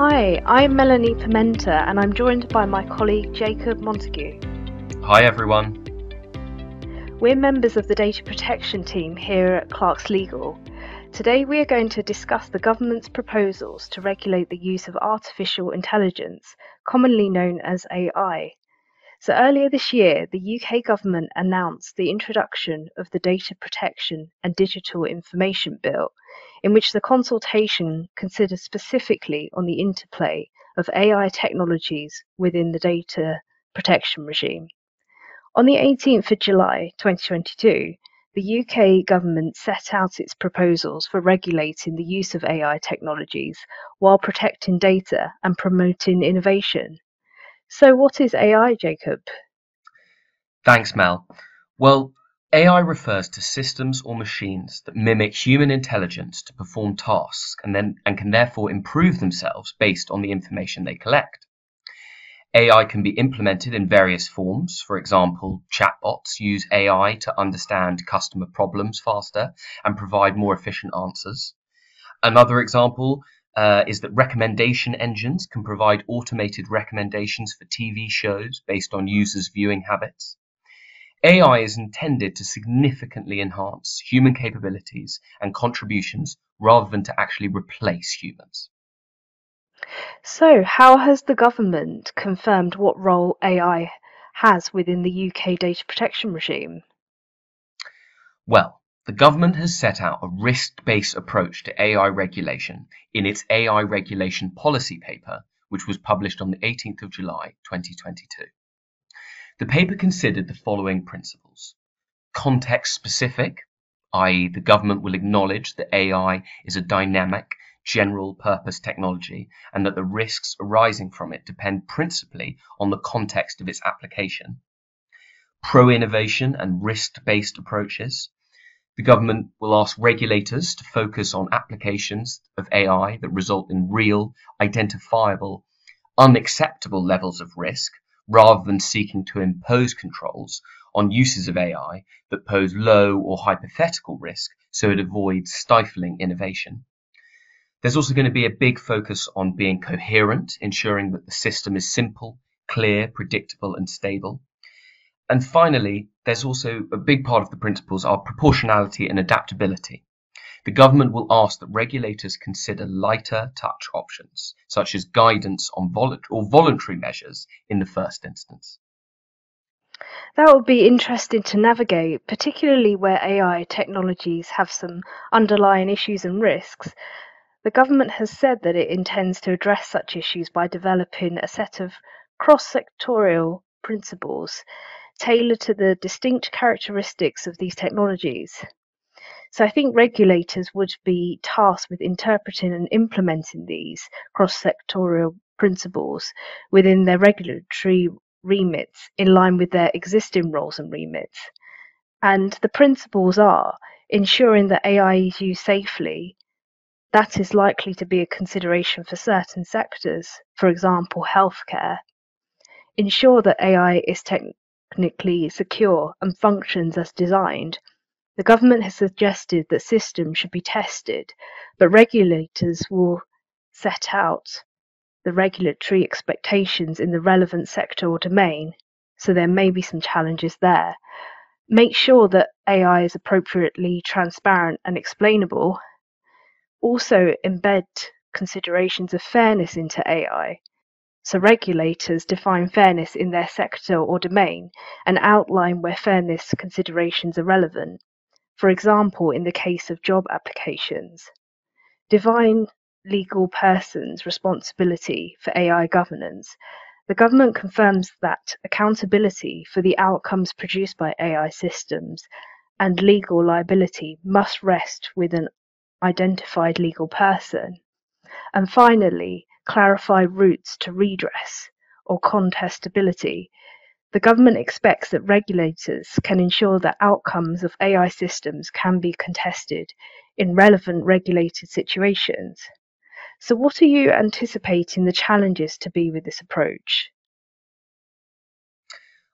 Hi, I'm Melanie Pimenta and I'm joined by my colleague Jacob Montague. Hi everyone. We're members of the data protection team here at Clarkslegal. Today we are going to discuss the government's proposals to regulate the use of artificial intelligence, commonly known as AI. So earlier this year, the UK government announced the introduction of the Data Protection and Digital Information Bill, in which the consultation considers specifically on the interplay of AI technologies within the data protection regime. On the 18th of July 2022, the UK government set out its proposals for regulating the use of AI technologies while protecting data and promoting innovation. So, what is AI, Jacob? Thanks, Mel. Well, AI refers to systems or machines that mimic human intelligence to perform tasks and then and can therefore improve themselves based on the information they collect. AI can be implemented in various forms. For example, chatbots use AI to understand customer problems faster and provide more efficient answers. Another example uh, is that recommendation engines can provide automated recommendations for TV shows based on users' viewing habits. AI is intended to significantly enhance human capabilities and contributions rather than to actually replace humans. So, how has the government confirmed what role AI has within the UK data protection regime? Well, the government has set out a risk-based approach to AI regulation in its AI regulation policy paper, which was published on the 18th of July 2022. The paper considered the following principles. Context specific, i.e. the government will acknowledge that AI is a dynamic, general purpose technology and that the risks arising from it depend principally on the context of its application. Pro-innovation and risk-based approaches. The government will ask regulators to focus on applications of AI that result in real, identifiable, unacceptable levels of risk rather than seeking to impose controls on uses of AI that pose low or hypothetical risk so it avoids stifling innovation. There's also going to be a big focus on being coherent, ensuring that the system is simple, clear, predictable, and stable. And finally, there's also a big part of the principles are proportionality and adaptability. The government will ask that regulators consider lighter touch options, such as guidance on or voluntary measures in the first instance. That would be interesting to navigate, particularly where AI technologies have some underlying issues and risks. The government has said that it intends to address such issues by developing a set of cross sectorial principles tailored to the distinct characteristics of these technologies. So I think regulators would be tasked with interpreting and implementing these cross-sectorial principles within their regulatory remits in line with their existing roles and remits. And the principles are ensuring that AI is used safely. That is likely to be a consideration for certain sectors, for example, healthcare. Ensure that AI is technically secure and functions as designed the government has suggested that systems should be tested, but regulators will set out the regulatory expectations in the relevant sector or domain, so there may be some challenges there. Make sure that AI is appropriately transparent and explainable. Also, embed considerations of fairness into AI. So, regulators define fairness in their sector or domain and outline where fairness considerations are relevant for example in the case of job applications. Define legal persons' responsibility for AI governance. The government confirms that accountability for the outcomes produced by AI systems and legal liability must rest with an identified legal person. And finally, clarify routes to redress or contestability the government expects that regulators can ensure that outcomes of AI systems can be contested in relevant regulated situations. So, what are you anticipating the challenges to be with this approach?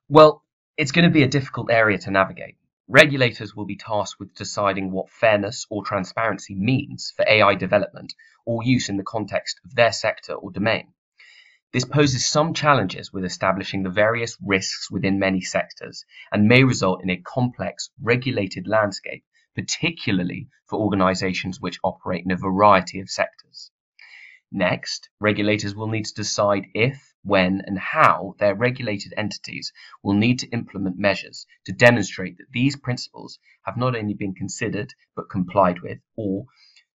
Well, it's going to be a difficult area to navigate. Regulators will be tasked with deciding what fairness or transparency means for AI development or use in the context of their sector or domain. This poses some challenges with establishing the various risks within many sectors and may result in a complex, regulated landscape, particularly for organizations which operate in a variety of sectors. Next, regulators will need to decide if, when, and how their regulated entities will need to implement measures to demonstrate that these principles have not only been considered but complied with, or,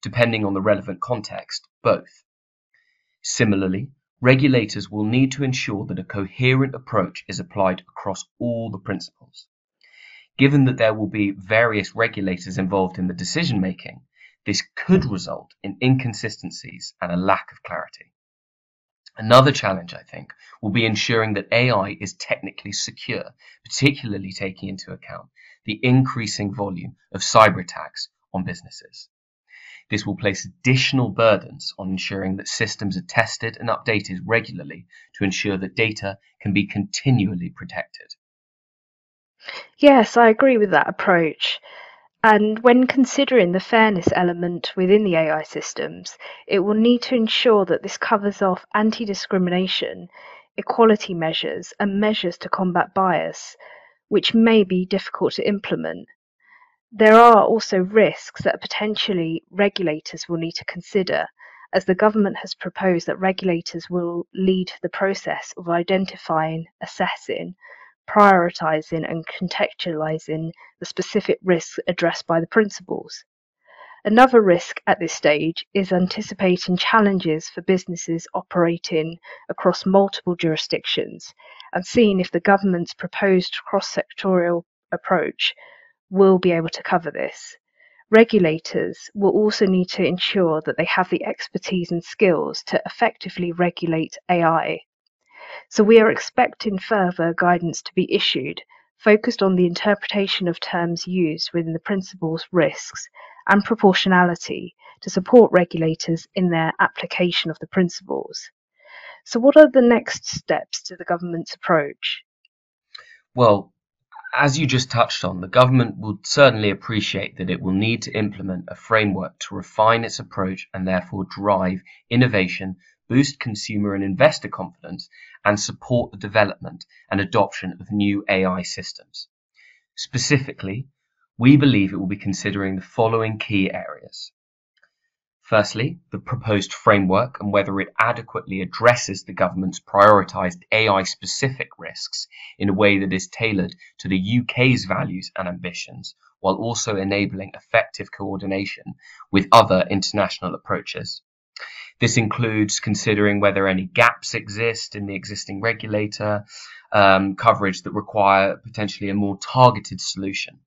depending on the relevant context, both. Similarly, regulators will need to ensure that a coherent approach is applied across all the principles. Given that there will be various regulators involved in the decision making, this could hmm. result in inconsistencies and a lack of clarity. Another challenge, I think, will be ensuring that AI is technically secure, particularly taking into account the increasing volume of cyber attacks on businesses. This will place additional burdens on ensuring that systems are tested and updated regularly to ensure that data can be continually protected. Yes, I agree with that approach. And when considering the fairness element within the AI systems, it will need to ensure that this covers off anti discrimination, equality measures, and measures to combat bias, which may be difficult to implement. There are also risks that potentially regulators will need to consider, as the government has proposed that regulators will lead the process of identifying, assessing, prioritizing and contextualizing the specific risks addressed by the principles. Another risk at this stage is anticipating challenges for businesses operating across multiple jurisdictions and seeing if the government's proposed cross sectorial approach will be able to cover this. Regulators will also need to ensure that they have the expertise and skills to effectively regulate AI so we are expecting further guidance to be issued, focused on the interpretation of terms used within the principles, risks, and proportionality to support regulators in their application of the principles. So, what are the next steps to the government's approach? Well, as you just touched on, the government will certainly appreciate that it will need to implement a framework to refine its approach and therefore drive innovation boost consumer and investor confidence, and support the development and adoption of new AI systems. Specifically, we believe it will be considering the following key areas. Firstly, the proposed framework and whether it adequately addresses the government's prioritised AI specific risks in a way that is tailored to the UK's values and ambitions, while also enabling effective coordination with other international approaches. This includes considering whether any gaps exist in the existing regulator um, coverage that require potentially a more targeted solution.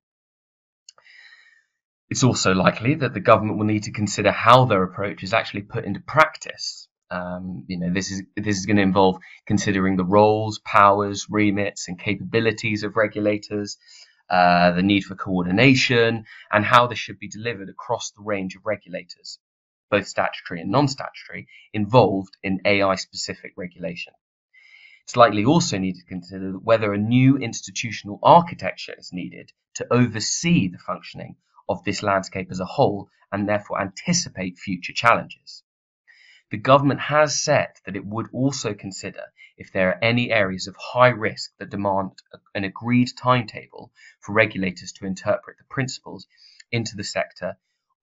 It's also likely that the government will need to consider how their approach is actually put into practice. Um, you know, this is this is going to involve considering the roles, powers, remits, and capabilities of regulators, uh, the need for coordination, and how this should be delivered across the range of regulators both statutory and non-statutory, involved in AI-specific regulation. It's likely also needed to consider whether a new institutional architecture is needed to oversee the functioning of this landscape as a whole and therefore anticipate future challenges. The government has said that it would also consider if there are any areas of high risk that demand an agreed timetable for regulators to interpret the principles into the sector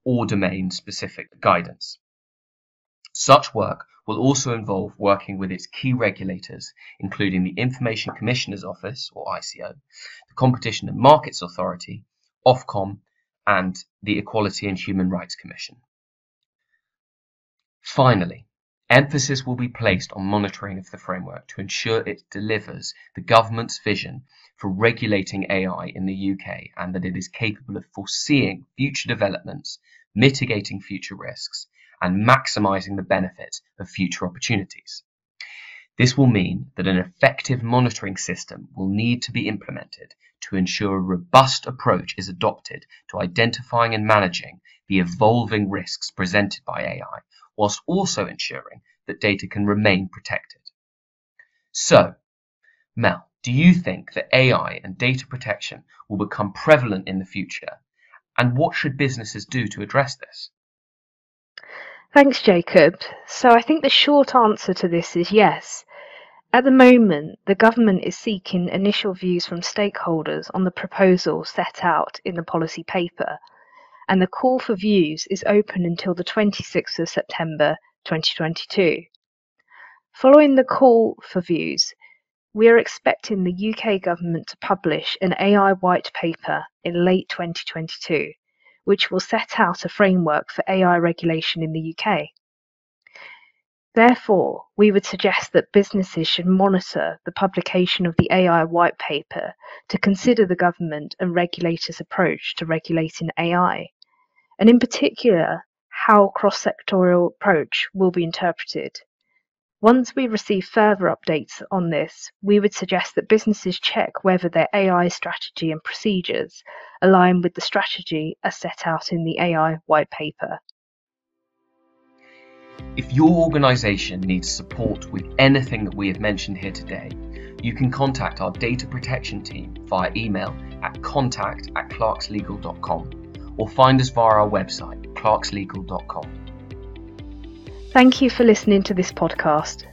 or domain-specific guidance. Such work will also involve working with its key regulators, including the Information Commissioner's Office, or ICO, the Competition and Markets Authority, Ofcom, and the Equality and Human Rights Commission. Finally, emphasis will be placed on monitoring of the framework to ensure it delivers the government's vision for regulating AI in the UK and that it is capable of foreseeing future developments mitigating future risks, and maximizing the benefits of future opportunities. This will mean that an effective monitoring system will need to be implemented to ensure a robust approach is adopted to identifying and managing the evolving risks presented by AI, whilst also ensuring that data can remain protected. So, Mel, Do you think that AI and data protection will become prevalent in the future? And what should businesses do to address this? Thanks, Jacob. So I think the short answer to this is yes. At the moment, the government is seeking initial views from stakeholders on the proposal set out in the policy paper, and the call for views is open until the 26th of September 2022. Following the call for views, we are expecting the UK government to publish an AI white paper in late 2022, which will set out a framework for AI regulation in the UK. Therefore, we would suggest that businesses should monitor the publication of the AI white paper to consider the government and regulators' approach to regulating AI, and in particular, how cross-sectorial approach will be interpreted. Once we receive further updates on this, we would suggest that businesses check whether their AI strategy and procedures align with the strategy as set out in the AI white paper. If your organisation needs support with anything that we have mentioned here today, you can contact our data protection team via email at contact at clarkslegal.com or find us via our website, clarkslegal.com. Thank you for listening to this podcast.